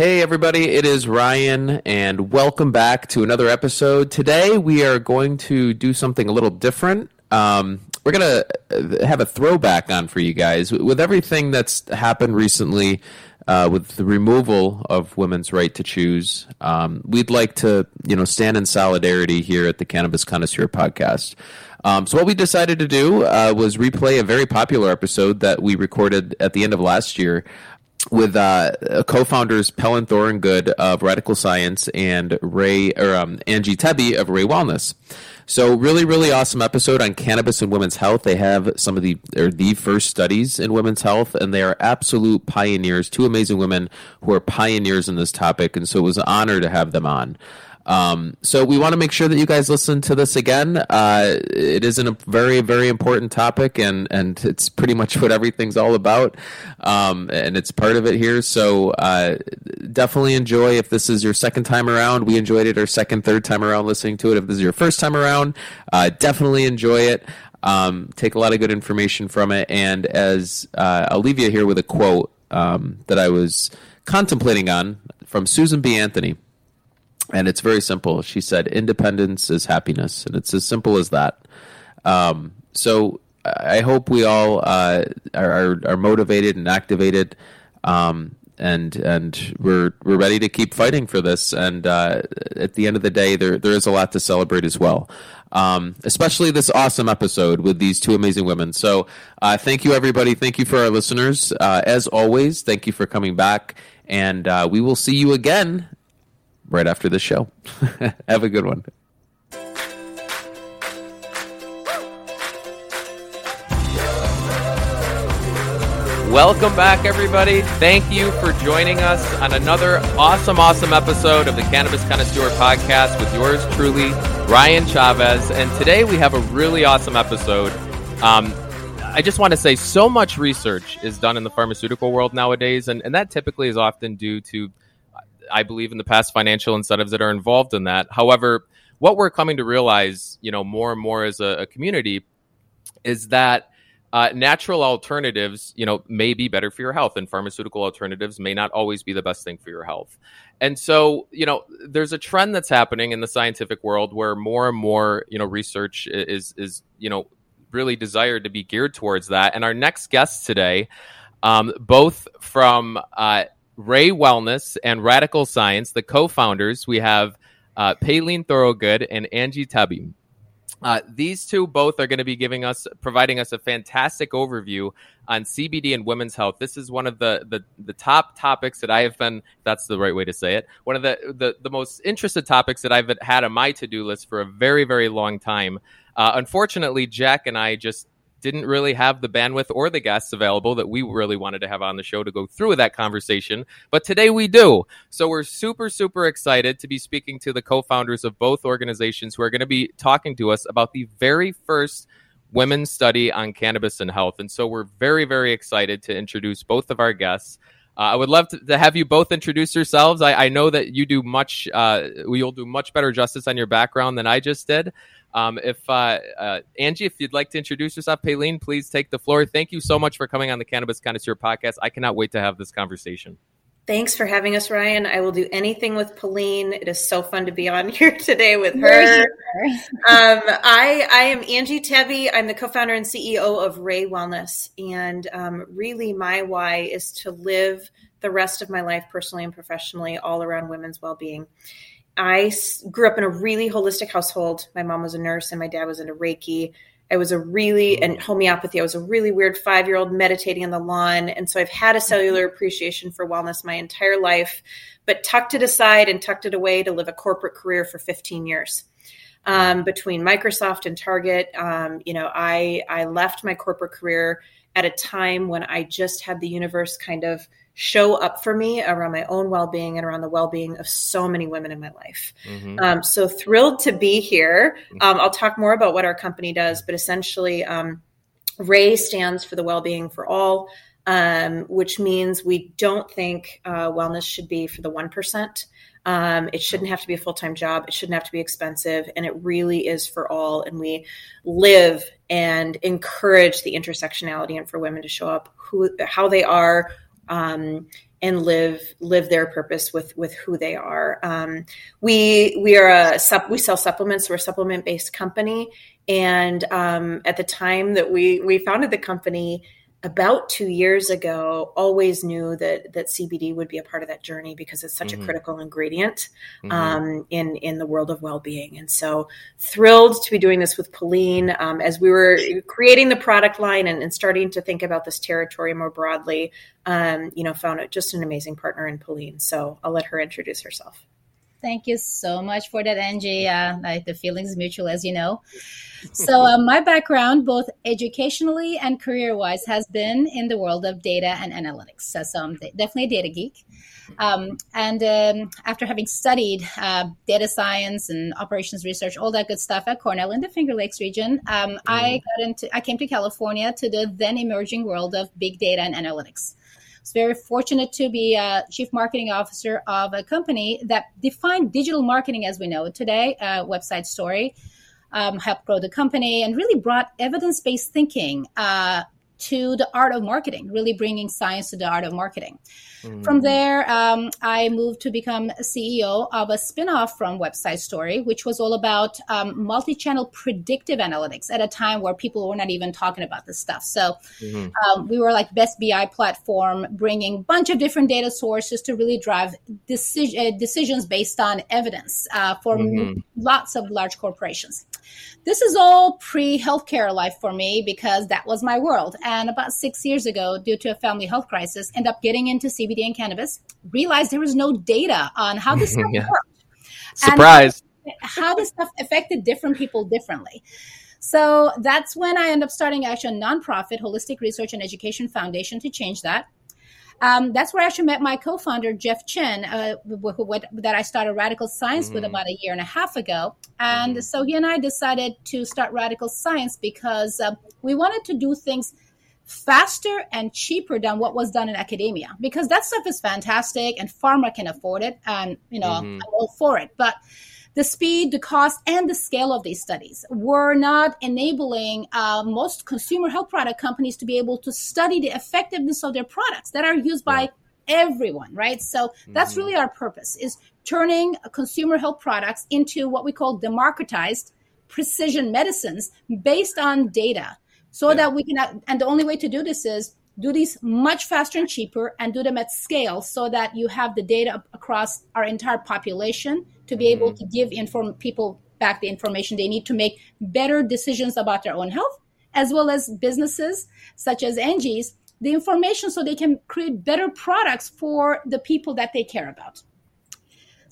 Hey, everybody, it is Ryan, and welcome back to another episode. Today, we are going to do something a little different. Um, we're going to have a throwback on for you guys. With everything that's happened recently, uh, with the removal of women's right to choose, um, we'd like to, you know, stand in solidarity here at the Cannabis Connoisseur podcast. Um, so what we decided to do uh, was replay a very popular episode that we recorded at the end of last year with uh, co-founders Pelin Thorogood of Radicle Science and Rae or um, Angie Tebbe of Rae Wellness. So really, really awesome episode on cannabis and women's health. They have some of the or the first studies in women's health, and they are absolute pioneers. Two amazing women who are pioneers in this topic, and so it was an honor to have them on. Um, so we want to make sure that you guys listen to this again. Uh, it is a very, very important topic, and and it's pretty much what everything's all about, um, and it's part of it here. So uh, definitely enjoy. If this is your second time around, we enjoyed it. Our second, third time around listening to it. If this is your first time around, uh, definitely enjoy it. Um, take a lot of good information from it, and as uh, I'll leave you here with a quote um, that I was contemplating on from Susan B. Anthony. And it's very simple. She said, independence is happiness. And it's as simple as that. Um, so I hope we all uh, are, are, motivated and activated. Um, and and we're we're ready to keep fighting for this. And uh, at the end of the day, there there is a lot to celebrate as well. Um, especially this awesome episode with these two amazing women. So, uh, thank you, everybody. Thank you for our listeners. Uh, as always, thank you for coming back. And uh, we will see you again right after this show. Have a good one. Welcome back, everybody. Thank you for joining us on another awesome, awesome episode of the Cannabis Connoisseur podcast with yours truly, Ryan Chavez. And today we have a really awesome episode. Um, I just want to say so much research is done in the pharmaceutical world nowadays, and, and that typically is often due to I believe in the past financial incentives that are involved in that. However, what we're coming to realize, you know, more and more as a, a community is that uh, natural alternatives, you know, may be better for your health, and pharmaceutical alternatives may not always be the best thing for your health. And so, you know, there's a trend that's happening in the scientific world where more and more, you know, research is is you know really desired to be geared towards that. And our next guests today, um, both from uh, Rae Wellness and Radicle Science, the co-founders. We have uh, Pelin Thorogood and Angie Tebbe. Uh, these two both are going to be giving us, providing us a fantastic overview on CBD and women's health. This is one of the, the, the top topics that I have been, that's the right way to say it, one of the, the, the most interested topics that I've had on my to do list for a very, very long time. Uh, unfortunately, Jack and I just didn't really have the bandwidth or the guests available that we really wanted to have on the show to go through that conversation. But today we do. So we're super, super excited to be speaking to the co founders of both organizations who are going to be talking to us about the very first women's study on cannabis and health. And so we're very, very excited to introduce both of our guests. Uh, I would love to, to, have you both introduce yourselves. I, I know that you do much, uh, you'll do much better justice on your background than I just did. Um, if uh, Angie, if you'd like to introduce yourself, Pelin, please take the floor. Thank you so much for coming on the Cannabis Connoisseur podcast. I cannot wait to have this conversation. Thanks for having us, Ryan. I will do anything with Pelin. It is so fun to be on here today with her. um, I, I am Angie Tebbe. I'm the co-founder and CEO of Rae Wellness, and um, really, my why is to live the rest of my life, personally and professionally, all around women's well-being. I grew up in a really holistic household. My mom was a nurse and my dad was into Reiki. I was a really, and homeopathy, I was a really weird five year old meditating on the lawn. And so I've had a cellular appreciation for wellness my entire life, but tucked it aside and tucked it away to live a corporate career for 15 years. Um, between Microsoft and Target, um, you know, I, I left my corporate career at a time when I just had the universe kind of show up for me around my own well-being and around the well-being of so many women in my life mm-hmm. um, so thrilled to be here mm-hmm. um, i'll talk more about what our company does but essentially um, Rae stands for the well-being for all um, which means we don't think uh, wellness should be for the 1% um, it shouldn't have to be a full time job. It shouldn't have to be expensive. And it really is for all. And we live and encourage the intersectionality and for women to show up who, how they are, um, and live live their purpose with with who they are. Um, we we are a sup, we sell supplements. We're a supplement based company, and um, at the time that we we founded the company, about two years ago always knew that that CBD would be a part of that journey because it's such mm-hmm. a critical ingredient mm-hmm. um, in in the world of well being. And so thrilled to be doing this with Pelin um, as we were creating the product line and, and, starting to think about this territory more broadly. Um, you know, found just an amazing partner in Pelin. So I'll let her introduce herself. Thank you so much for that, Angie. Uh, the feelings mutual, as you know. So, uh, my background, both educationally and career wise, has been in the world of data and analytics. So, so I'm definitely a data geek. Um, and um, after having studied uh, data science and operations research, all that good stuff at Cornell in the Finger Lakes region, um, mm. I got into. I came to California to the then emerging world of big data and analytics was very fortunate to be a chief marketing officer of a company that defined digital marketing as we know it today, WebSideStory, um, helped grow the company and really brought evidence based thinking uh, to the art of marketing, really bringing science to the art of marketing. Mm. From there, um, I moved to become CEO of a spinoff from WebSideStory, which was all about um, multi channel predictive analytics at a time where people were not even talking about this stuff. So mm-hmm. um, we were like best BI platform, bringing a bunch of different data sources to really drive deci- uh, decisions based on evidence uh, for mm-hmm. lots of large corporations. This is all pre healthcare life for me because that was my world. And about six years ago, due to a family health crisis, end up getting into CBD and cannabis. Realized there was no data on how this stuff yeah. worked. Surprise! how this stuff affected different people differently. So that's when I ended up starting actually a nonprofit, Wholistic Research and Education Foundation, to change that. Um, that's where I actually met my co-founder Jeff Chen, uh, who, who, that I started Radicle Science mm-hmm. with about a year and a half ago. And mm-hmm. so he and I decided to start Radicle Science because uh, we wanted to do things faster and cheaper than what was done in academia because that stuff is fantastic and pharma can afford it and you know mm-hmm. i'm all for it but the speed, the cost, and the scale of these studies were not enabling uh, most consumer health product companies to be able to study the effectiveness of their products that are used by everyone, right? So mm-hmm. that's really our purpose is turning consumer health products into what we call democratized precision medicines based on data so yeah. that we can and the only way to do this is do these much faster and cheaper and do them at scale so that you have the data across our entire population to be able mm-hmm. to give inform people back the information they need to make better decisions about their own health as well as businesses such as angie's the information so they can create better products for the people that they care about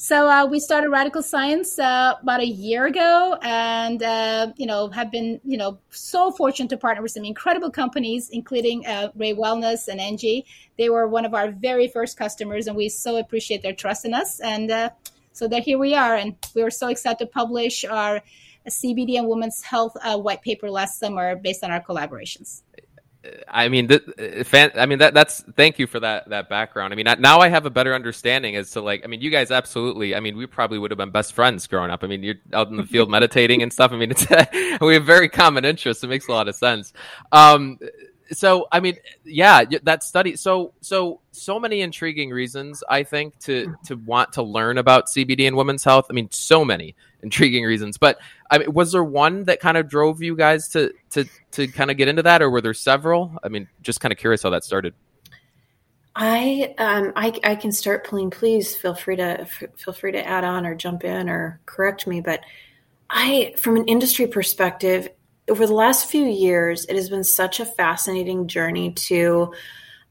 so uh, we started Radicle Science uh, about a year ago, and uh, you know have been you know so fortunate to partner with some incredible companies, including uh, Rae Wellness and Angie. They were one of our very first customers, and we so appreciate their trust in us. And uh, so that here we are, and we were so excited to publish our CBD and women's health uh, white paper last summer based on our collaborations. I mean, th- fan, I mean that that's thank you for that that background. I mean, now I have a better understanding as to like, I mean, you guys absolutely. I mean, we probably would have been best friends growing up. I mean, you're out in the field meditating and stuff. I mean, it's we have very common interests. It makes a lot of sense. Um, so I mean, yeah, that study. So so so many intriguing reasons I think to to want to learn about CBD and women's health. I mean, so many intriguing reasons. But I mean, was there one that kind of drove you guys to to to kind of get into that, or were there several? I mean, just kind of curious how that started. I um I I can start. Pelin, please feel free to feel free to add on or jump in or correct me. But I, from an industry perspective, over the last few years, it has been such a fascinating journey to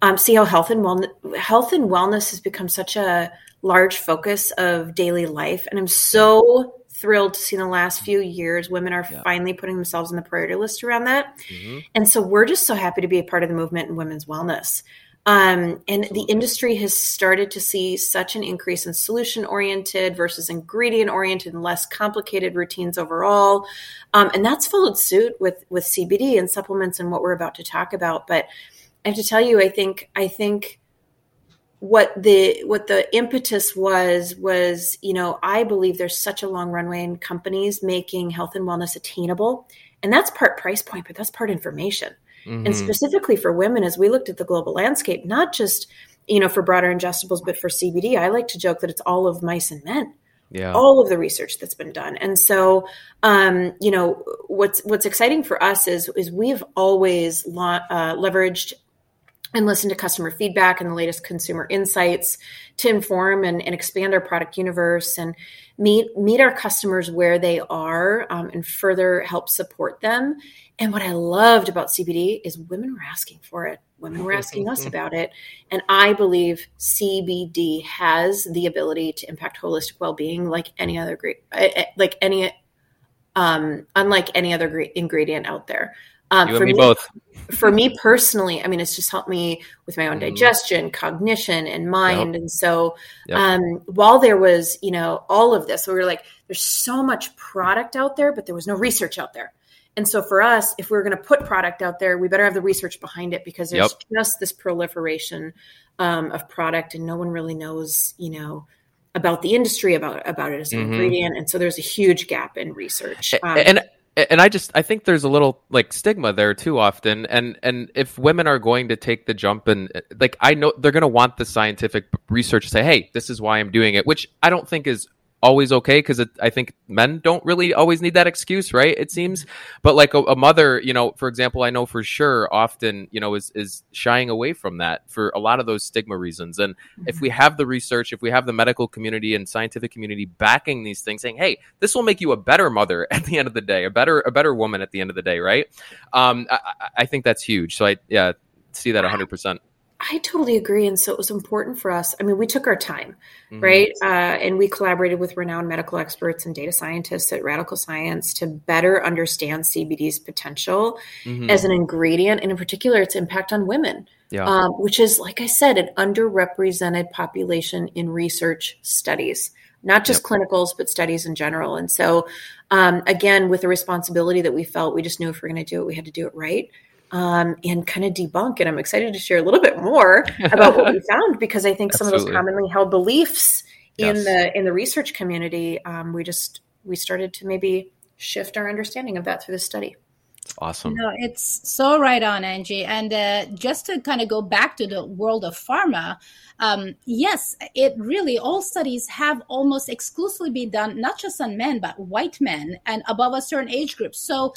um, see how health and wellness, health and wellness has become such a large focus of daily life, and I'm so thrilled to see in the last few years women are yeah. finally putting themselves in the priority list around that. Mm-hmm. And so we're just so happy to be a part of the movement in women's wellness. Um, and the industry has started to see such an increase in solution oriented versus ingredient oriented and less complicated routines overall. Um, and that's followed suit with, with CBD and supplements and what we're about to talk about. But I have to tell you, I think, I think what the what the impetus was was you know i believe there's such a long runway in companies making health and wellness attainable and that's part price point but that's part information mm-hmm. and specifically for women as we looked at the global landscape not just you know, for broader ingestibles, but for CBD, I like to joke that it's all of mice and men. Yeah. All of the research that's been done, and so um, you know what's what's exciting for us is is we've always lo- uh, leveraged and listen to customer feedback and the latest consumer insights to inform and, and expand our product universe and meet meet our customers where they are um, and further help support them. And what i loved about cbd is women were asking for it. Women were asking us about it. And i believe cbd has the ability to impact holistic well-being like any other great eh, eh, like any um, unlike any other great ingredient out there um, for me, me, both. for me personally, I mean, it's just helped me with my own mm-hmm. digestion, cognition, and mind. Yep. And so, yep. um, while there was, you know, all of this, we were like, there's so much product out there, but there was no research out there. And so, for us, if we are going to put product out there, we better have the research behind it because there's yep. just this proliferation um, of product, and no one really knows, you know, about the industry about about it as an mm-hmm. ingredient. And so, there's a huge gap in research. Um, and and I just I think there's a little like stigma there too often. And and if women are going to take the jump and like I know they're going to want the scientific research to say hey this is why I'm doing it which I don't think is always okay because I think men don't really always need that excuse, right? It seems, but like a, a, mother, you know, for example, I know for sure often, you know, is is shying away from that for a lot of those stigma reasons. And mm-hmm. if we have the research, if we have the medical community and scientific community backing these things, saying, "Hey, this will make you a better mother at the end of the day, a better a better woman at the end of the day," right? Um, I, I think that's huge. So I yeah see that hundred percent. I totally agree. And so it was important for us. I mean, we took our time, mm-hmm. right? Uh, and we collaborated with renowned medical experts and data scientists at Radicle Science to better understand CBD's potential mm-hmm. as an ingredient, and in particular, its impact on women, yeah. um, which is, like I said, an underrepresented population in research studies, not just yep. clinicals, but studies in general. And so, um, again, with the responsibility that we felt, we just knew if we we're going to do it, we had to do it right um, and kind of debunk. And I'm excited to share a little bit more about what we found because I think some of those commonly held beliefs in yes. the in the research community, um, we just we started to maybe shift our understanding of that through the study. Awesome. No, it's so right on, Angie. And uh, just to kind of go back to the world of pharma, um, yes, it really, all studies have almost exclusively been done, not just on men, but white men and above a certain age group. So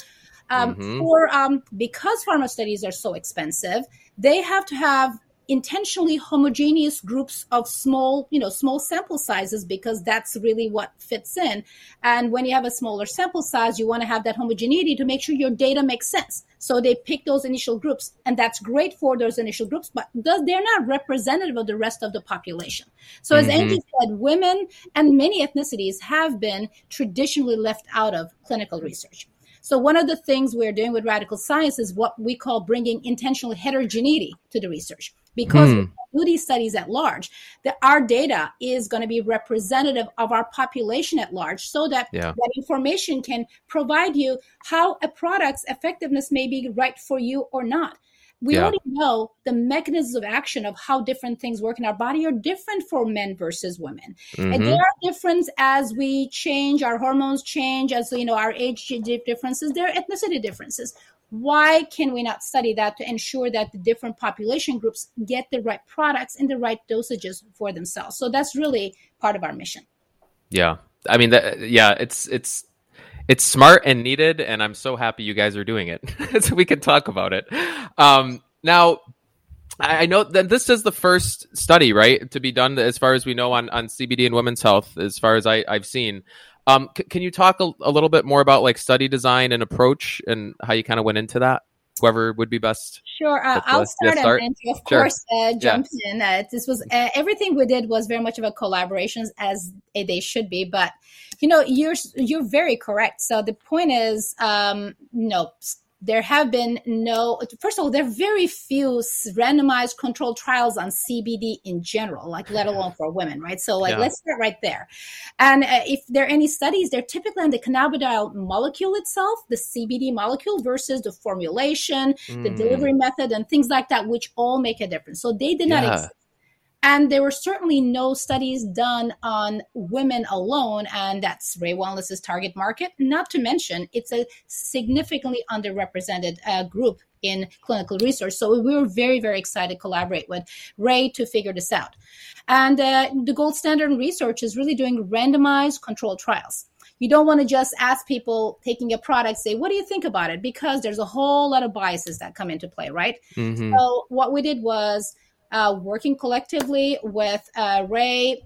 um, mm-hmm. For um, because pharma studies are so expensive, they have to have intentionally homogeneous groups of small you know small sample sizes because that's really what fits in and when you have a smaller sample size you want to have that homogeneity to make sure your data makes sense so they pick those initial groups and that's great for those initial groups but they're not representative of the rest of the population so as mm-hmm. angie said women and many ethnicities have been traditionally left out of clinical research so one of the things we're doing with Radicle Science is what we call bringing intentional heterogeneity to the research. Because hmm. we do these studies at large, that our data is going to be representative of our population at large, so that yeah. that information can provide you how a product's effectiveness may be right for you or not we yeah. already know the mechanisms of action of how different things work in our body are different for men versus women. Mm-hmm. and there are differences as we change our hormones change as you know our age differences. There are ethnicity differences. Why can we not study that to ensure that the different population groups get the right products and the right dosages for themselves? So that's really part of our mission. Yeah. I mean that yeah it's it's it's smart and needed, and I'm so happy you guys are doing it, so we can talk about it. Um, now, I know that this is the first study, right, to be done as far as we know on, on CBD and women's health, as far as I, I've seen. Um, c- can you talk a, a, little bit more about like study design and approach and how you kind of went into that? Whoever would be best. Sure, uh, I'll start, start, and of sure. course uh, jump yeah. in. Uh, this was uh, everything we did was very much of a collaborations as they should be. But you know, you're you're very correct. So the point is, um, no, there have been no first of all there are very few randomized controlled trials on cbd in general like let alone for women right? So like yeah. let's start right there. And uh, if there are any studies they're typically on the cannabidiol molecule itself the cbd molecule versus the formulation mm. the delivery method and things like that which all make a difference. So they did not exist And there were certainly no studies done on women alone, and that's Rae Wellness's target market. Not to mention, it's a significantly underrepresented uh, group in clinical research. So we were very, very excited to collaborate with Rae to figure this out. And uh, the gold standard in research is really doing randomized controlled trials. You don't want to just ask people taking a product, say, what do you think about it? Because there's a whole lot of biases that come into play, right? Mm-hmm. So what we did was uh, working collectively with uh, Rae,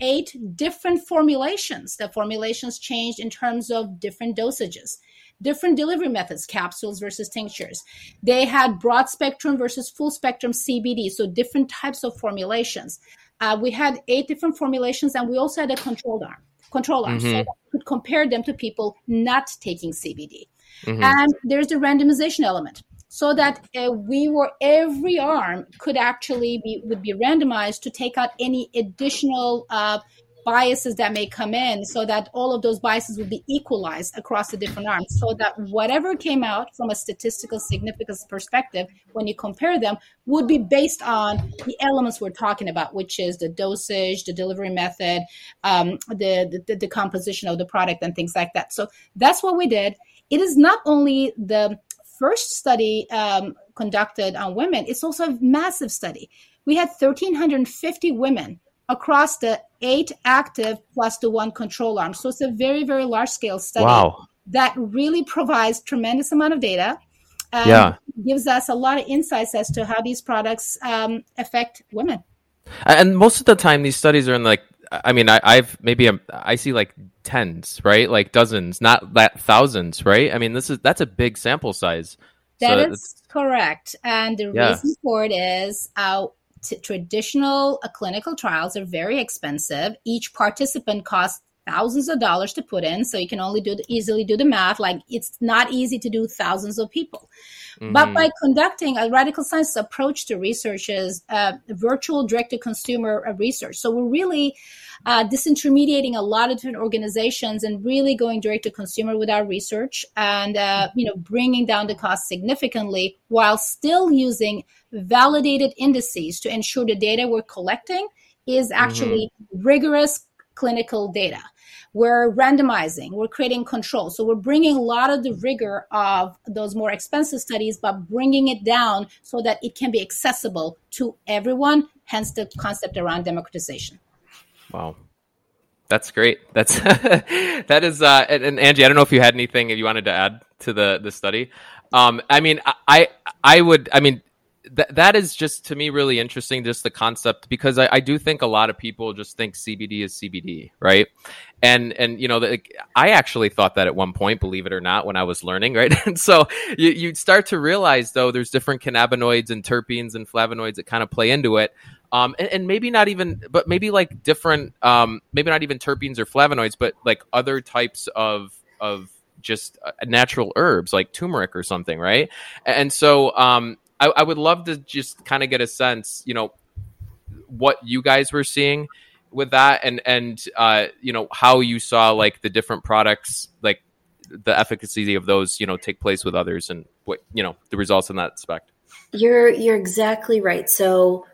eight different formulations. The formulations changed in terms of different dosages different delivery methods, capsules versus tinctures. They had broad spectrum versus full spectrum CBD, so different types of formulations. Uh, we had eight different formulations, and we also had a control arm. Control arm, mm-hmm. so we could compare them to people not taking CBD. Mm-hmm. And there's the randomization element so that uh, we were every arm could actually be would be randomized to take out any additional uh, biases that may come in so that all of those biases would be equalized across the different arms. So that whatever came out from a statistical significance perspective when you compare them would be based on the elements we're talking about which is the dosage the delivery method um, the, the, the composition of the product and things like that. So that's what we did. It is not only the first study um, conducted on women it's also a massive study we had 1350 women across the eight active plus the one control arm. So it's a very, very large scale study wow. that really provides tremendous amount of data. yeah. Gives us a lot of insights as to how these products um, affect women. And most of the time, these studies are in like, I mean, I, have maybe I'm, I see like tens, right? Like dozens, not that thousands, right? I mean, this is that's a big sample size. That so is correct. And the yeah. reason for it is uh, t- traditional uh, clinical trials are very expensive. Each participant costs thousands of dollars to put in so you can only do the, easily do the math like it's not easy to do thousands of people mm-hmm. but by conducting a Radicle Science approach to research is uh, virtual direct to consumer uh, research so we're really uh, disintermediating a lot of different organizations and really going direct to consumer with our research and uh, you know bringing down the cost significantly while still using validated indices to ensure the data we're collecting is actually mm-hmm. rigorous clinical data we're randomizing we're creating control so we're bringing a lot of the rigor of those more expensive studies but bringing it down so that it can be accessible to everyone hence the concept around democratization Wow. That's great. That's that is uh and, and, Angie, I don't know if you had anything if you wanted to add to the the study. Um I mean I I would I mean that that is just to me really interesting just the concept because I, I do think a lot of people just think CBD is CBD, right? And and you know the, I actually thought that at one point, believe it or not, when I was learning, right? and so you you start to realize though there's different cannabinoids and terpenes and flavonoids that kind of play into it um, and, and, maybe not even, but maybe like different, um, maybe not even terpenes or flavonoids, but like other types of of just uh, natural herbs like turmeric or something, right? And so, um, I, I would love to just kind of get a sense, you know, what you guys were seeing with that, and and uh, you know how you saw like the different products, like the efficacy of those, you know, take place with others, and what you know the results in that aspect. You're you're exactly right. So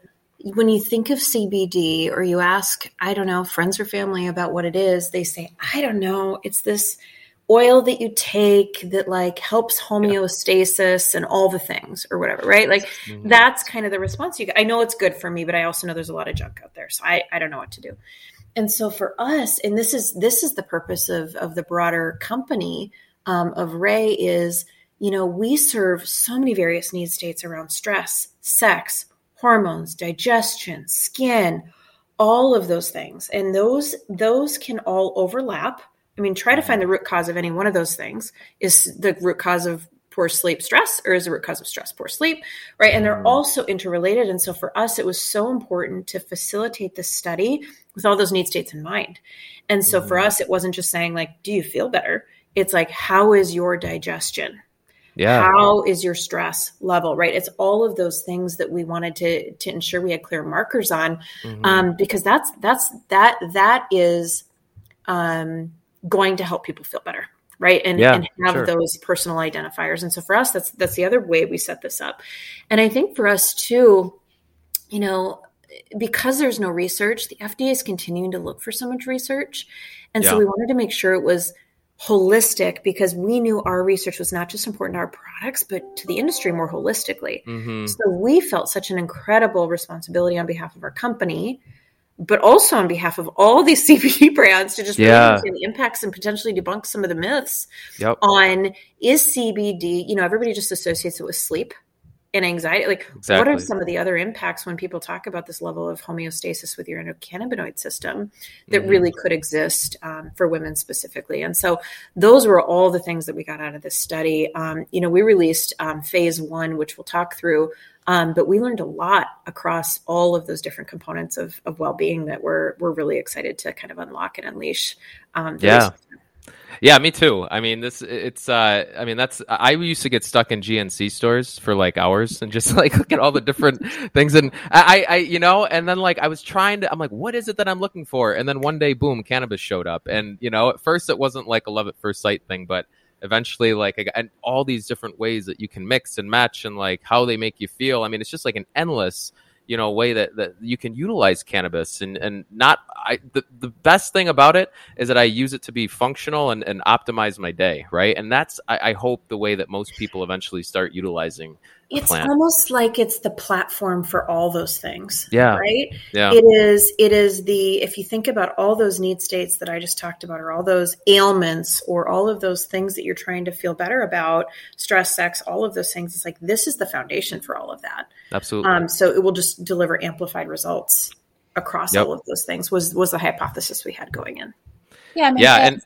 when you think of CBD or you ask, I don't know, friends or family about what it is, they say, I don't know, it's this oil that you take that like helps homeostasis and all the things or whatever, right? Like mm-hmm. that's kind of the response you get. I know it's good for me, but I also know there's a lot of junk out there. So I, I don't know what to do. And so for us, and this is this is the purpose of of the broader company um, of Rae is, you know, we serve so many various need states around stress, sex, hormones, digestion, skin, all of those things. And those those can all overlap. I mean, try to find the root cause of any one of those things. Is the root cause of poor sleep stress or is the root cause of stress poor sleep right and they're mm-hmm. also interrelated and so for us it was so important to facilitate the study with all those need states in mind and so for mm-hmm. us it wasn't just saying like do you feel better it's like how is your digestion yeah how is your stress level right it's all of those things that we wanted to to ensure we had clear markers on mm-hmm. um, because that's that's that that is um, going to help people feel better right and, yeah, and have sure. those personal identifiers and so for us that's that's the other way we set this up and i think for us too you know because there's no research, the FDA is continuing to look for so much research. And so we wanted to make sure it was holistic because we knew our research was not just important to our products, but to the industry more holistically. hmm So we felt such an incredible responsibility on behalf of our company, but also on behalf of all these CBD brands to just really Yeah. understand the impacts and potentially debunk some of the myths Yep. on is CBD, you know, everybody just associates it with sleep and anxiety. Like, what are some of the other impacts when people talk about this level of homeostasis with your endocannabinoid system that Mhm. really could exist um, for women specifically? And so, those were all the things that we got out of this study. Um, you know, we released um, phase one, which we'll talk through. Um, but we learned a lot across all of those different components of, of well-being that we're we're really excited to kind of unlock and unleash. Um, Yeah. Yeah, me too. I mean, this it's uh I mean, that's I used to get stuck in GNC stores for like hours and just like look at all the different things and I I you know, and then like I was trying to I'm like what is it that I'm looking for? And then one day boom, cannabis showed up. And you know, at first it wasn't like a love at first sight thing, but eventually like and all these different ways that you can mix and match and like how they make you feel. I mean, it's just like an endless you know way that, that you can utilize cannabis and and not I the, the best thing about it is that I use it to be functional and, and optimize my day, right? And that's I, I hope the way that most people eventually start utilizing It's plant. almost like it's the platform for all those things. Yeah. Right? Yeah. It is it is the if you think about all those need states that I just talked about or all those ailments or all of those things that you're trying to feel better about, stress, sex, all of those things, it's like this is the foundation for all of that. Absolutely. Um, so it will just deliver amplified results across Yep. all of those things was was the hypothesis we had going in. Yeah, I mean, Yeah, and-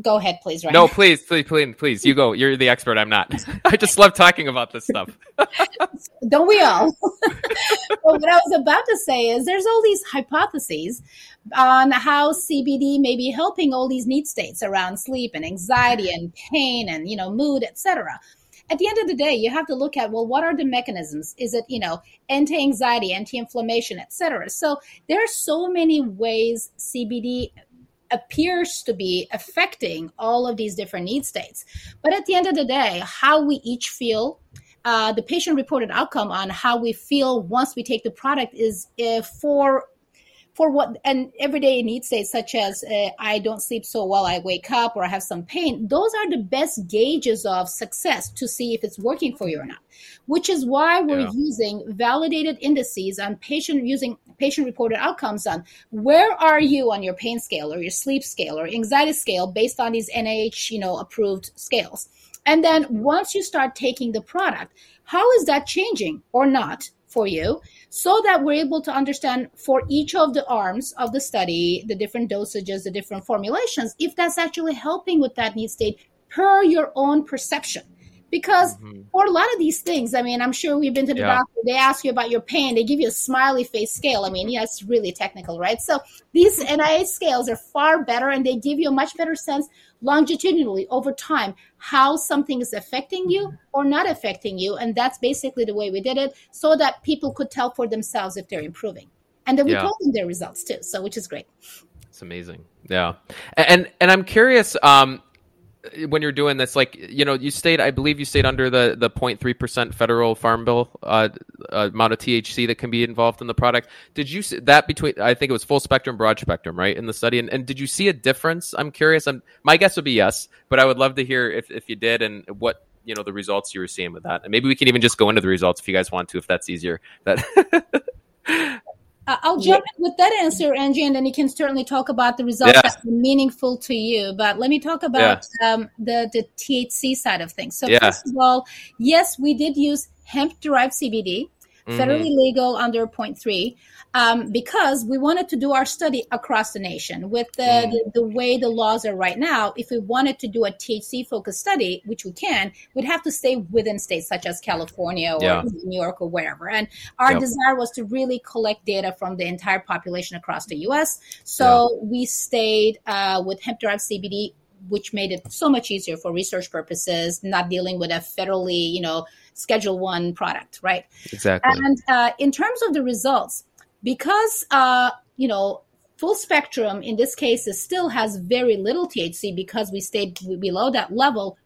go ahead, please. Ryan. no, please, please, please, please, you go. You're the expert. I'm not. I just love talking about this stuff. don't we all? but what I was about to say is there's all these hypotheses on how CBD may be helping all these need states around sleep and anxiety and pain and you know mood, etc. At the end of the day, you have to look at well, what are the mechanisms? Is it you know anti-anxiety, anti-inflammation, etc. So there are so many ways CBD appears to be affecting all of these different need states. But at the end of the day, how we each feel uh, the patient reported outcome on how we feel once we take the product is uh, for for what and everyday need states such as uh, I don't sleep so well, I wake up or I have some pain. Those are the best gauges of success to see if it's working for you or not. Which is why we're Yeah. using validated indices on patient using patient reported outcomes on where are you on your pain scale or your sleep scale or anxiety scale based on these NIH you know approved scales. And then once you start taking the product, how is that changing or not for you? So that we're able to understand for each of the arms of the study, the different dosages, the different formulations, if that's actually helping with that need state per your own perception. Because Mhm. for a lot of these things, I mean, I'm sure we've been to the Yeah. doctor, they ask you about your pain, they give you a smiley face scale. I mean, yeah, it's really technical, right? So these NIH scales are far better and they give you a much better sense longitudinally over time how something is affecting you or not affecting you. And that's basically the way we did it so that people could tell for themselves if they're improving. And then we Yeah. told them their results too, so which is great. It's amazing. Yeah. And and I'm curious um when you're doing this like you know you stayed I believe you stayed under the the 0.3% federal farm bill uh, uh, amount of THC that can be involved in the product. Did you see that between I think it was full spectrum broad spectrum, right, in the study and, and did you see a difference? I'm curious. I'm my guess would be yes, but I would love to hear if if you did and what you know the results you were seeing with that. And maybe we can even just go into the results if you guys want to if that's easier. That I'll jump in with that answer, Angie, and then you can certainly talk about the results Yeah. that are meaningful to you. But let me talk about um, the the THC side of things. So Yeah. first of all, yes, we did use hemp derived CBD, Mhm. federally legal under 0.3, um, because we wanted to do our study across the nation. With the, Mm. the, the way the laws are right now, if we wanted to do a THC focused study, which we can, we'd have to stay within states such as California or Yeah. New York or wherever. And our Yep. desire was to really collect data from the entire population across the US. So we stayed uh, with hemp derived CBD which made it so much easier for research purposes, not dealing with a federally, you know, Schedule One product, right? Exactly. And uh, in terms of the results, because uh, you know full spectrum in this case is still has very little THC because we stayed below that level.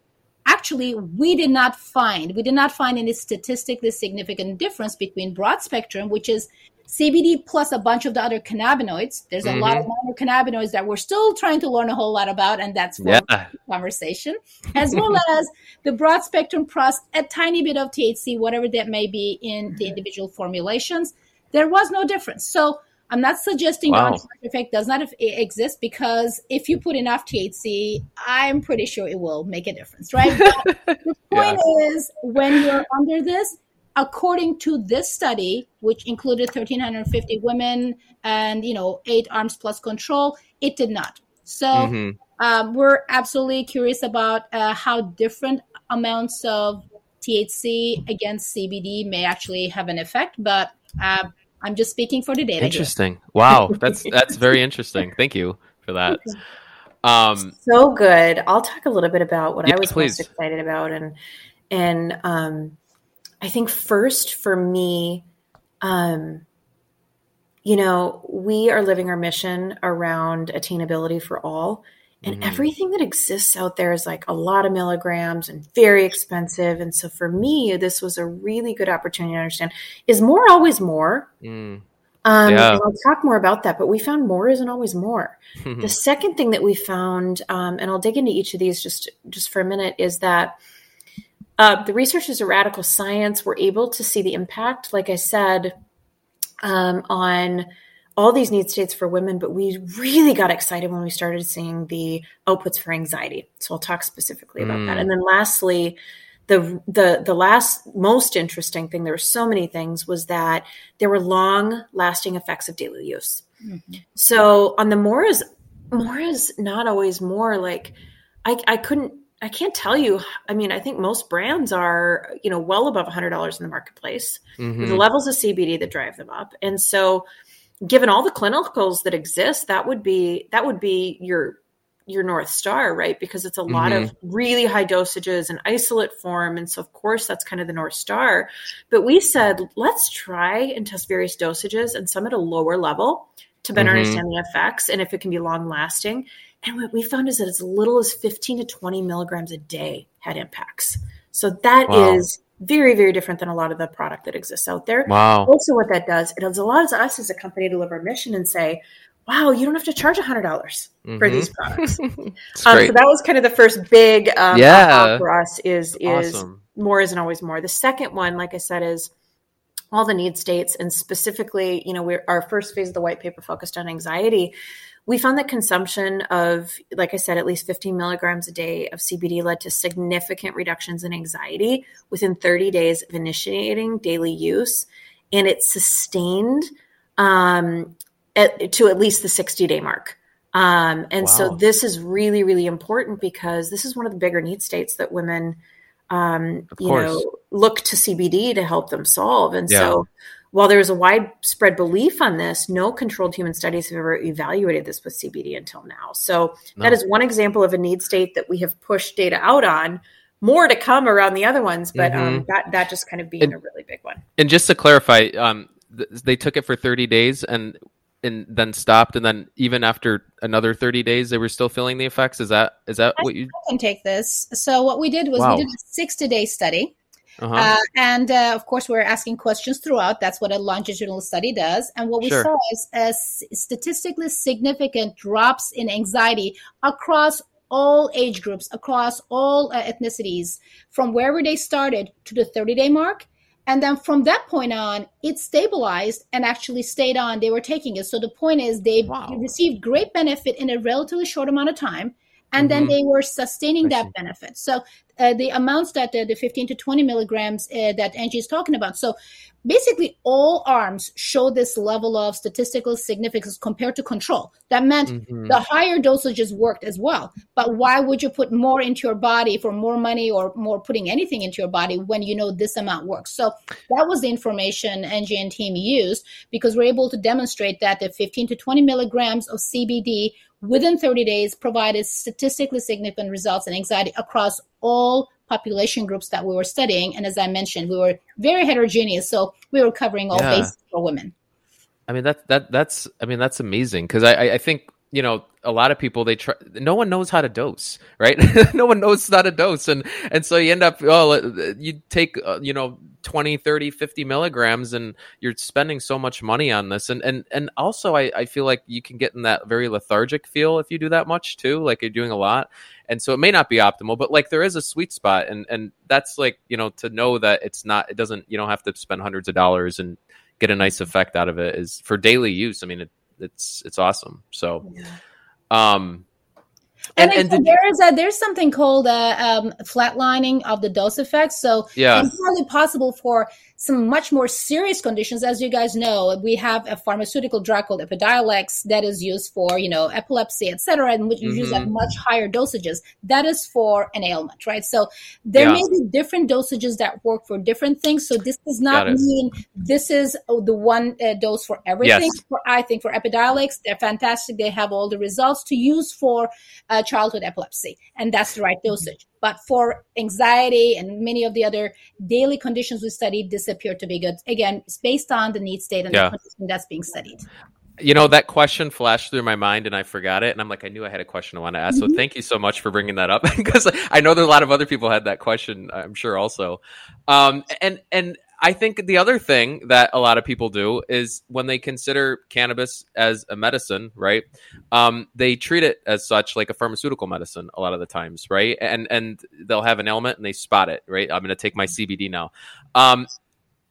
Actually, we did not find we did not find any statistically significant difference between broad spectrum, which is CBD plus a bunch of the other cannabinoids. There's a mm-hmm. lot of minor cannabinoids that we're still trying to learn a whole lot about, and that's for yeah. conversation, as well as the broad spectrum plus a tiny bit of THC, whatever that may be in the individual formulations. There was no difference. So I'm not suggesting wow. the effect does not exist because if you put enough THC, I'm pretty sure it will make a difference, right? the point is when you're under this, according to this study, which included 1,350 women and you know eight arms plus control, it did not. So mm-hmm. um, we're absolutely curious about uh, how different amounts of THC against CBD may actually have an effect, but uh, I'm just speaking for the data. Interesting. Here. Wow, that's that's very interesting. Thank you for that. Um, so good. I'll talk a little bit about what I was please. most excited about, and and um, I think first for me, um, you know, we are living our mission around attainability for all, and mm. everything that exists out there is like a lot of milligrams and very expensive. And so for me, this was a really good opportunity to understand is more always more? Mm. Um, yeah. I'll talk more about that, but we found more isn't always more. the second thing that we found, um, and I'll dig into each of these just just for a minute, is that uh, the researchers at Radicle Science were able to see the impact, like I said, um, on all these need states for women, but we really got excited when we started seeing the outputs for anxiety. So I'll talk specifically about mm. that. And then lastly, the the the last most interesting thing, there were so many things, was that there were long lasting effects of daily use. Mm-hmm. So on the more is more is not always more like I, I couldn't I can't tell you. I mean, I think most brands are, you know, well above $100 in the marketplace. Mm-hmm. The levels of CBD that drive them up. And so given all the clinicals that exist, that would be that would be your your north star, right? Because it's a lot mm-hmm. of really high dosages and isolate form, and so of course that's kind of the north star. But we said let's try and test various dosages and some at a lower level to better mm-hmm. understand the effects and if it can be long lasting. And what we found is that as little as 15 to 20 milligrams a day had impacts. So that wow. is very very different than a lot of the product that exists out there wow also what that does it allows us as a company to live our mission and say wow you don't have to charge a hundred dollars mm-hmm. for these products um, so that was kind of the first big um, yeah for us is is awesome. more isn't always more the second one like i said is all the need states and specifically you know we're our first phase of the white paper focused on anxiety we found that consumption of, like I said, at least 15 milligrams a day of CBD led to significant reductions in anxiety within 30 days of initiating daily use. And it sustained um, at, to at least the 60 day mark. Um, and wow. so this is really, really important because this is one of the bigger need states that women, um, you know, look to CBD to help them solve. And yeah. so while there is a widespread belief on this, no controlled human studies have ever evaluated this with CBD until now. So no. that is one example of a need state that we have pushed data out on. More to come around the other ones, but um, mm-hmm. um, that that just kind of being and, a really big one. And just to clarify, um, th- they took it for 30 days and and then stopped, and then even after another 30 days, they were still feeling the effects. Is that is that I what you can take this? So what we did was wow. we did a 60 day study. Uh-huh. Uh, and uh, of course, we're asking questions throughout. That's what a longitudinal study does. And what we sure. saw is a statistically significant drops in anxiety across all age groups, across all uh, ethnicities, from wherever they started to the 30 day mark. And then from that point on, it stabilized and actually stayed on. They were taking it. So the point is, they wow. received great benefit in a relatively short amount of time and mm-hmm. then they were sustaining that benefit. So uh, the amounts that uh, the 15 to 20 milligrams uh, that Angie is talking about. So basically, all arms show this level of statistical significance compared to control. That meant mm-hmm. the higher dosages worked as well. But why would you put more into your body for more money or more putting anything into your body when you know this amount works? So that was the information Angie and team used because we're able to demonstrate that the 15 to 20 milligrams of CBD within 30 days provided statistically significant results in anxiety across all population groups that we were studying. And as I mentioned, we were very heterogeneous, so we were covering all yeah. bases for women. I mean that that that's I mean that's amazing because I I think you know a lot of people they try no one knows how to dose right? No one knows how to dose. And and so you end up oh you take uh, you know 20 30 50 milligrams and you're spending so much money on this. And and and also I, I feel like you can get in that very lethargic feel if you do that much too like you're doing a lot. And so it may not be optimal but like there is a sweet spot and and that's like you know to know that it's not it doesn't you don't have to spend hundreds of dollars and get a nice effect out of it is for daily use. I mean it, it's it's awesome. So, yeah. um, and, and, and there's a, there's something called uh, um, flatlining of the dose effect. So yeah. it's probably possible for some much more serious conditions. As you guys know, we have a pharmaceutical drug called Epidiolex that is used for, you know, epilepsy, etc., and which mm-hmm. use at much higher dosages. That is for an ailment, right? So there yeah. may be different dosages that work for different things. So this does not mean this is the one uh, dose for everything. Yes. For I think for Epidiolex, they're fantastic. They have all the results to use for uh, childhood epilepsy, and that's the right dosage. But for anxiety and many of the other daily conditions we studied, this appeared to be good. Again, it's based on the need state and yeah. the condition that's being studied. You know, that question flashed through my mind and I forgot it. And I'm like, I knew I had a question I want to ask. Mm-hmm. So thank you so much for bringing that up because I know that a lot of other people had that question, I'm sure also. Um, and, and I think the other thing that a lot of people do is when they consider cannabis as a medicine, right? Um, they treat it as such, like a pharmaceutical medicine, a lot of the times, right? And and they'll have an ailment and they spot it, right? I'm going to take my CBD now. Um,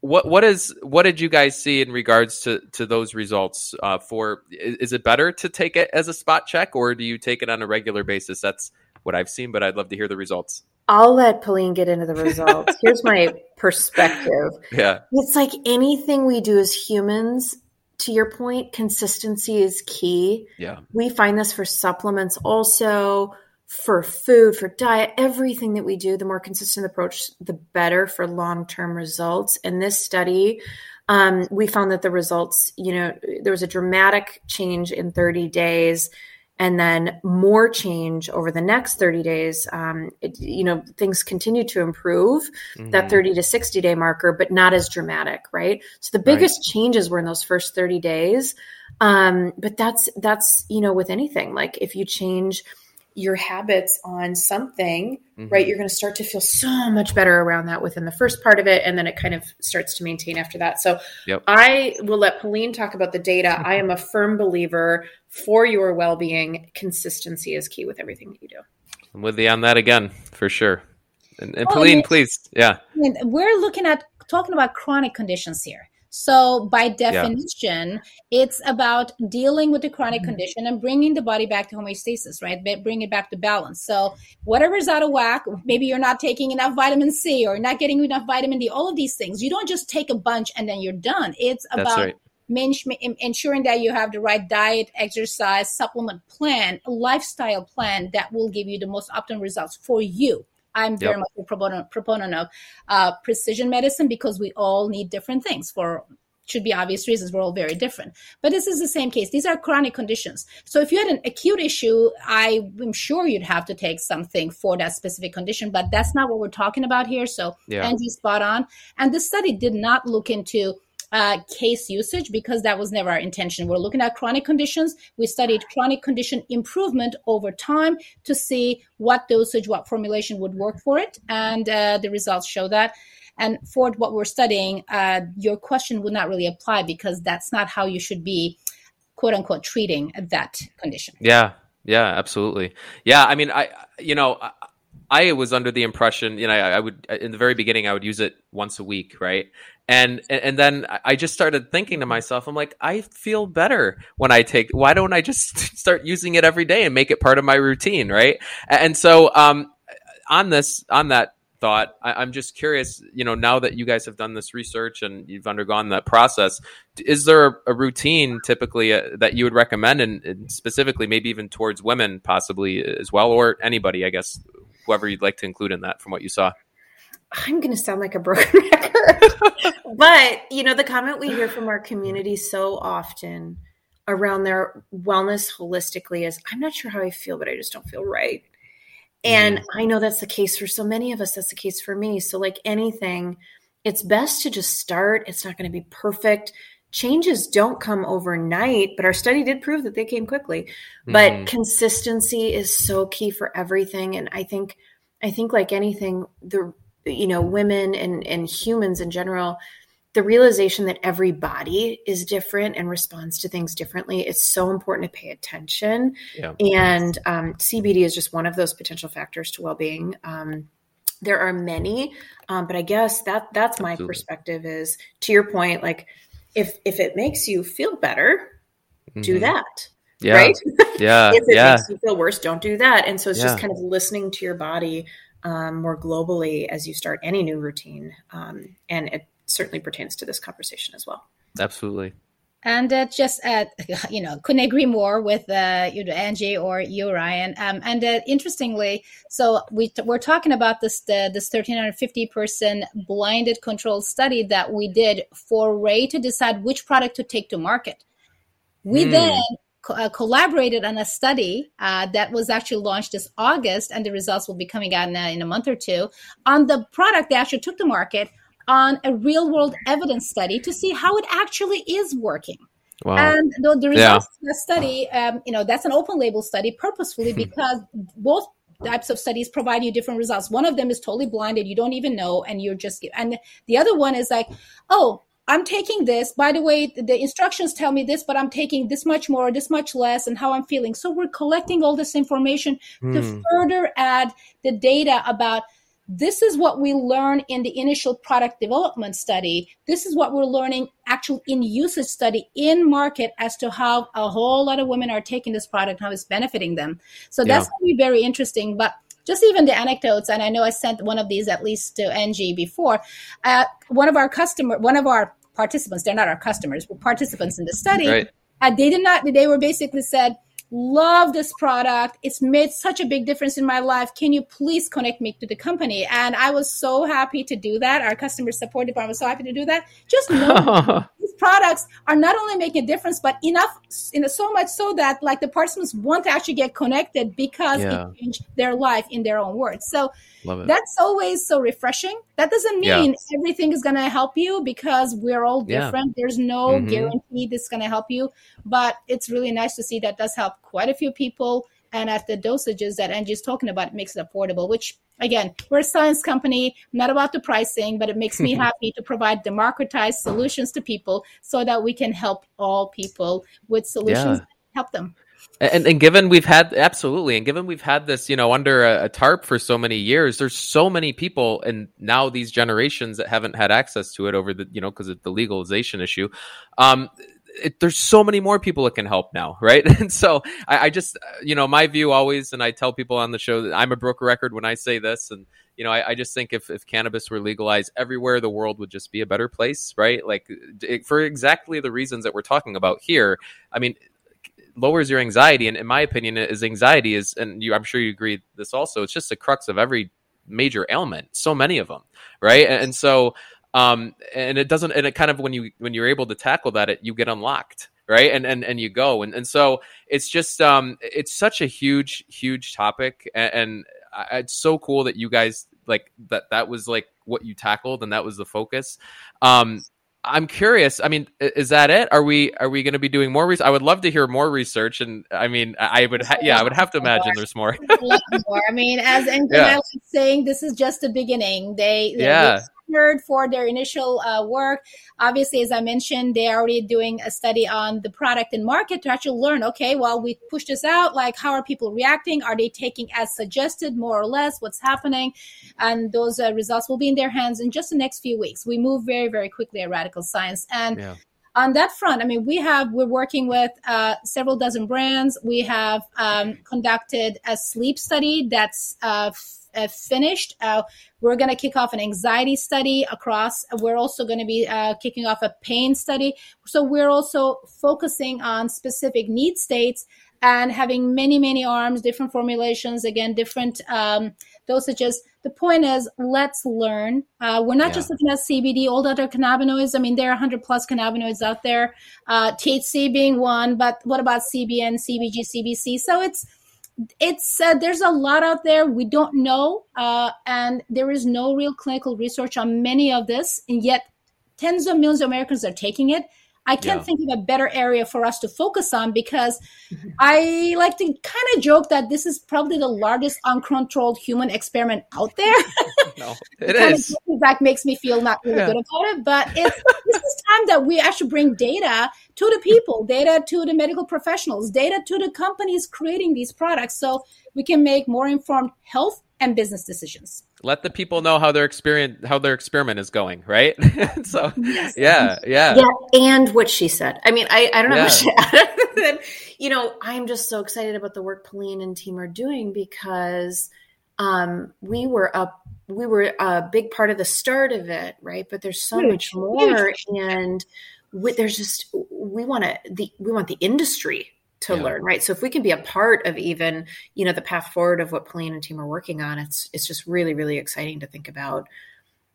what what is what did you guys see in regards to to those results? Uh, for is, is it better to take it as a spot check, or do you take it on a regular basis? That's what I've seen, but I'd love to hear the results. I'll let Pelin get into the results. Here's my perspective. Yeah. It's like anything we do as humans, to your point, consistency is key. Yeah. We find this for supplements also, for food, for diet, everything that we do, the more consistent approach, the better for long term results. In this study, um, we found that the results, you know, there was a dramatic change in 30 days and then more change over the next 30 days um, it, you know things continue to improve mm-hmm. that 30 to 60 day marker but not as dramatic right so the biggest right. changes were in those first 30 days um, but that's that's you know with anything like if you change your habits on something, mm-hmm. right, you're going to start to feel so much better around that within the first part of it. And then it kind of starts to maintain after that. So yep. I will let Pelin talk about the data. I am a firm believer for your well being, consistency is key with everything that you do. I'm with you on that again, for sure. And, and oh, Pelin, please. Yeah. We're looking at talking about chronic conditions here. So, by definition, yeah. it's about dealing with the chronic mm-hmm. condition and bringing the body back to homeostasis, right? Bring it back to balance. So, whatever's out of whack, maybe you're not taking enough vitamin C or not getting enough vitamin D, all of these things, you don't just take a bunch and then you're done. It's about right. Ensuring that you have the right diet, exercise, supplement plan, lifestyle plan that will give you the most optimal results for you. I'm very yep. much a proponent, proponent of uh, precision medicine because we all need different things for should be obvious reasons we're all very different but this is the same case these are chronic conditions so if you had an acute issue i'm sure you'd have to take something for that specific condition but that's not what we're talking about here so yeah. angie spot on and this study did not look into uh, case usage because that was never our intention. We're looking at chronic conditions. We studied chronic condition improvement over time to see what dosage, what formulation would work for it, and uh, the results show that. And for what we're studying, uh, your question would not really apply because that's not how you should be, quote unquote, treating that condition. Yeah, yeah, absolutely. Yeah, I mean, I, you know, I was under the impression, you know, I, I, would in the very beginning I would use it once a week, right? And and then I just started thinking to myself, I'm like, I feel better when I take. Why don't I just start using it every day and make it part of my routine, right? And so, um, on this, on that thought, I, am just curious. You know, now that you guys have done this research and you've undergone that process, is there a, a routine typically uh, that you would recommend, and, and specifically maybe even towards women, possibly as well, or anybody, I guess, whoever you'd like to include in that from what you saw. I'm going to sound like a broken record. but, you know, the comment we hear from our community so often around their wellness holistically is I'm not sure how I feel, but I just don't feel right. And mm. I know that's the case for so many of us. That's the case for me. So, like anything, it's best to just start. It's not going to be perfect changes don't come overnight, but our study did prove that they came quickly. But mm-hmm. consistency is so key for everything. And I think, I think like anything, the, you know, women and, and humans in general, the realization that every body is different and responds to things differently it's so important to pay attention yeah. and um, cbd is just one of those potential factors to well-being um, there are many um, but i guess that that's my Absolutely. perspective is to your point like if if it makes you feel better mm-hmm. do that yeah. right yeah if it yeah. makes you feel worse don't do that and so it's yeah. just kind of listening to your body um, more globally as you start any new routine um, and it certainly pertains to this conversation as well absolutely and uh, just uh, you know couldn't agree more with uh, you know, Angie or you Ryan. Um, and uh, interestingly, so we t- we're talking about this the, this 1350 person blinded controlled study that we did for Rae to decide which product to take to market. We mm. then co- uh, collaborated on a study uh, that was actually launched this August, and the results will be coming out in a, in a month or two on the product they actually took to market on a real world evidence study to see how it actually is working. Wow. And the, the results yeah. of the study, um, you know, that's an open label study purposefully because both types of studies provide you different results. One of them is totally blinded, you don't even know, and you're just, and the other one is like, oh, I'm taking this. By the way, the instructions tell me this, but I'm taking this much more, this much less, and how I'm feeling. So we're collecting all this information mm. to hmm. further add the data about this is what we learn in the initial product development study. This is what we're learning actually in usage study in market as to how a whole lot of women are taking this product, how it's benefiting them. So that's going to be very interesting. But just even the anecdotes, and I know I sent one of these at least to Angie before. Uh, one of our customer, one of our participants, they're not our customers, but participants in the study, right. uh, they did not. They were basically said, love this product. It's made such a big difference in my life. Can you please connect me to the company? And I was so happy to do that. Our customer support department was so happy to do that. Just know these products are not only making a difference, but enough, in know, so much so that like the participants want to actually get connected because yeah. it changed their life in their own words. So that's always so refreshing. That doesn't mean yeah. everything is going to help you because we're all different. Yeah. There's no mm-hmm. guarantee this is going to help you, but it's really nice to see that does help quite a few people. And at the dosages that Angie's talking about, it makes it affordable, which again, we're a science company, not about the pricing, but it makes me happy to provide democratized solutions to people so that we can help all people with solutions yeah. help them. And, and given we've had absolutely, and given we've had this, you know, under a, a, tarp for so many years, there's so many people, and now these generations that haven't had access to it over the, you know, because of the legalization issue. Um, it, there's so many more people that can help now, right? And so I, I, just, you know, my view always, and I tell people on the show that I'm a broker record when I say this, and you know, I, I just think if, if cannabis were legalized everywhere, the world would just be a better place, right? Like it, for exactly the reasons that we're talking about here. I mean, lowers your anxiety, and in my opinion, is anxiety is, and you, I'm sure you agree this also. It's just the crux of every major ailment. So many of them, right? and so um, and it doesn't and it kind of when you when you're able to tackle that it you get unlocked right and and, and you go and, and so it's just um it's such a huge huge topic and, and it's so cool that you guys like that that was like what you tackled and that was the focus um I'm curious. I mean, is that it? Are we are we going to be doing more research? I would love to hear more research, and I mean, I would, ha- yeah, I would have to imagine there's more. more. I mean, as and yeah. was saying, this is just the beginning. They, yeah for their initial uh, work. Obviously, as I mentioned, they're already doing a study on the product and market to actually learn, okay, well, we pushed this out. Like, how are people reacting? Are they taking as suggested, more or less? What's happening? And those uh, results will be in their hands in just the next few weeks. We move very, very quickly at Radicle Science. And yeah on that front, I mean, we have we're working with uh, several dozen brands. We have um, conducted a sleep study that's uh, uh, finished. Uh, we're going to kick off an anxiety study across. We're also going to be uh, kicking off a pain study. So we're also focusing on specific need states and having many, many arms, different formulations, again, different um, dosages. The point is, let's learn. Uh, we're not yeah. just looking at CBD, all the other cannabinoids. I mean, there are 100 plus cannabinoids out there, uh, THC being one, but what about CBN, CBG, CBC? So it's it's uh, there's a lot out there. We don't know uh, and there is no real clinical research on many of this and yet tens of millions of americans are taking it I can't yeah. think of a better area for us to focus on because mm-hmm. I like to kind of joke that this is probably the largest uncontrolled human experiment out there. no, it is. That makes me feel not really yeah. good about it, but it's this is time that we actually bring data to the people, data to the medical professionals, data to the companies creating these products, so we can make more informed health and business decisions let the people know how their experience how their experiment is going right so yes. yeah yeah yeah and what she said i mean i, I don't know yeah. she add you know i'm just so excited about the work Pelin and team are doing because um, we were up we were a big part of the start of it right but there's so huge, much more huge. and we, there's just we want to the we want the industry to yeah. learn, right? So if we can be a part of even, you know, the path forward of what Pelin and team are working on, it's it's just really, really exciting to think about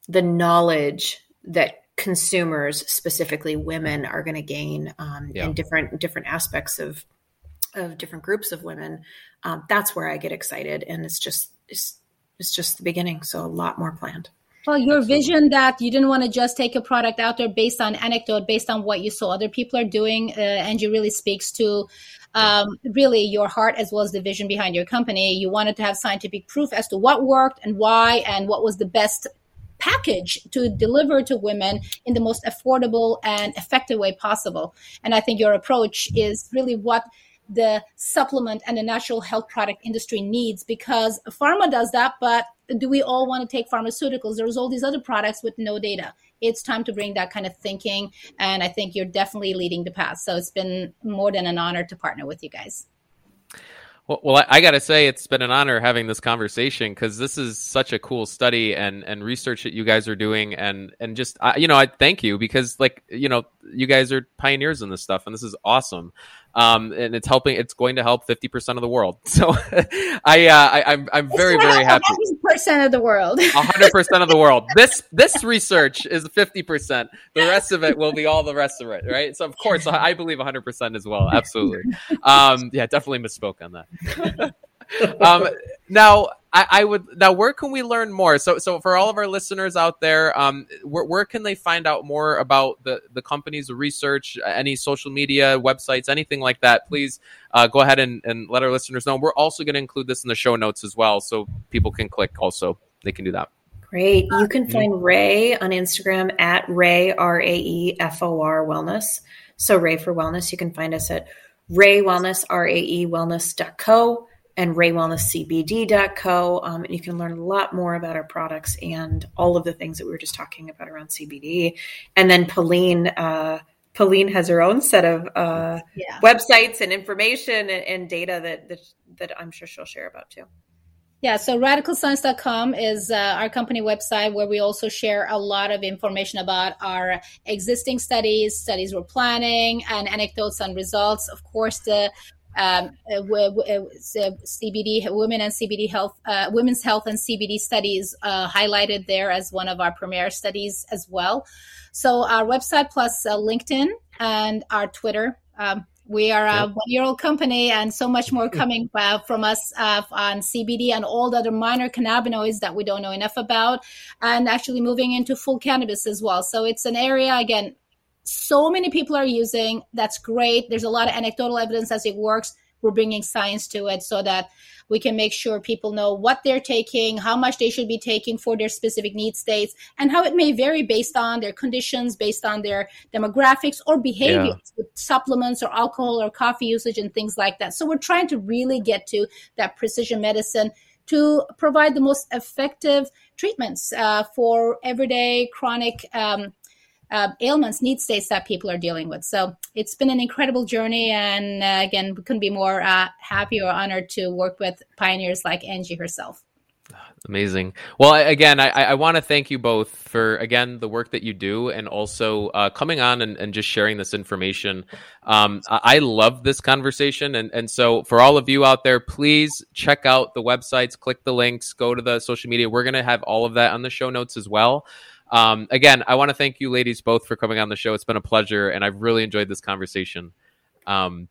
the knowledge that consumers, specifically women, are going to gain um, yeah. in different different aspects of of different groups of women. Um, that's where I get excited, and it's just it's, it's just the beginning. So a lot more planned. Well, your vision that you didn't want to just take a product out there based on anecdote, based on what you saw other people are doing, uh, Angie really speaks to um, really your heart as well as the vision behind your company. You wanted to have scientific proof as to what worked and why, and what was the best package to deliver to women in the most affordable and effective way possible. And I think your approach is really what the supplement and the natural health product industry needs because pharma does that, but do we all want to take pharmaceuticals? There's all these other products with no data. It's time to bring that kind of thinking. And I think you're definitely leading the path. So it's been more than an honor to partner with you guys. Well, well, I, got to say, it's been an honor having this conversation because this is such a cool study and, and research that you guys are doing, and and just I, you know, I thank you because like you know, you guys are pioneers in this stuff, and this is awesome um, and it's helping. It's going to help fifty percent of the world. So I, uh, I, I'm, I'm very, very happy. Percent of the world. hundred percent of the world. This, this research is fifty percent. The rest of it will be all the rest of it, right? So of course, I believe hundred percent as well. Absolutely. Um, yeah, definitely misspoke on that. um, now I, I, would now where can we learn more? So so for all of our listeners out there um, where, where can they find out more about the the company's research any social media websites anything like that? Please uh, go ahead and, and let our listeners know. We're also going to include this in the show notes as well so people can click also. They can do that. Great. You can find Rae on instagram at Rae r-a-e-f-o-r wellness. So Rae for wellness you can find us at rae wellness r-a-e wellness.co and raewellnesscbd.co. Um, and you can learn a lot more about our products and all of the things that we were just talking about around CBD. And then Pelin, uh, Pelin has her own set of uh, yeah. websites and information and, and data that, that, that I'm sure she'll share about too. Yeah, so radiclescience.com is uh, our company website where we also share a lot of information about our existing studies, studies we're planning, and anecdotes and results. Of course, the um, uh, CBD women and CBD health, uh, women's health and CBD studies uh, highlighted there as one of our premier studies as well. So our website plus uh, LinkedIn and our Twitter. Um, we are a one-year-old company, and so much more coming uh, from us uh, on CBD and all the other minor cannabinoids that we don't know enough about, and actually moving into full cannabis as well. So it's an area again so many people are using. That's great. There's a lot of anecdotal evidence as it works. We're bringing science to it so that we can make sure people know what they're taking, how much they should be taking for their specific need states, and how it may vary based on their conditions, based on their demographics or behaviors yeah. with supplements or alcohol or coffee usage and things like that. So we're trying to really get to that precision medicine to provide the most effective treatments uh, for everyday chronic um, uh, ailments, need states that people are dealing with. So it's been an incredible journey. And uh, again, we couldn't be more uh, happy or honored to work with pioneers like Angie herself. Amazing. Well, again, I, I want to thank you both for again the work that you do, and also uh, coming on and, and, just sharing this information. Um, I, I love this conversation, and and so for all of you out there, please check out the websites, click the links, go to the social media. We're going to have all of that on the show notes as well. Um, again, I want to thank you, ladies, both for coming on the show. It's been a pleasure, and I've really enjoyed this conversation. Um,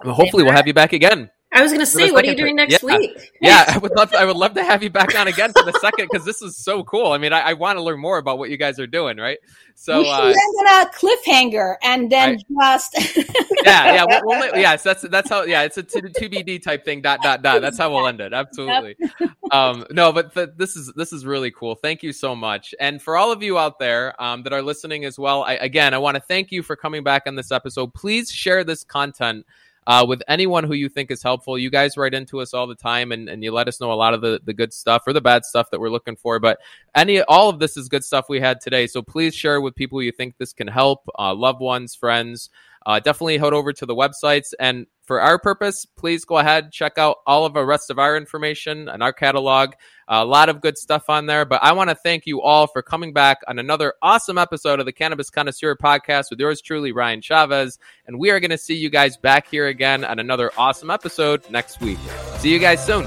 hopefully, we'll have you back again. I was going to say, what are you doing next yeah. week? yeah, I would love. To, I would love to have you back on again for the second because this is so cool. I mean, I, I want to learn more about what you guys are doing, right? So we should uh, end on a cliffhanger and then I, just yeah, yeah, we'll, we'll, yes, that's that's how. Yeah, it's a two BD type thing. Dot dot dot. That's how we'll end it. Absolutely. Yep. um, no, but th- this is this is really cool. Thank you so much, and for all of you out there um, that are listening as well. I, again, I want to thank you for coming back on this episode. Please share this content uh, with anyone who you think is helpful. You guys write into us all the time and, and you let us know a lot of the, the good stuff or the bad stuff that we're looking for. But any all of this is good stuff we had today. So please share with people you think this can help, uh, loved ones, friends. Uh, definitely head over to the websites and for our purpose, please go ahead check out all of the rest of our information and our catalog. A lot of good stuff on there. But I want to thank you all for coming back on another awesome episode of the Cannabis Connoisseur podcast with yours truly, Ryan Chavez. And we are going to see you guys back here again on another awesome episode next week. See you guys soon.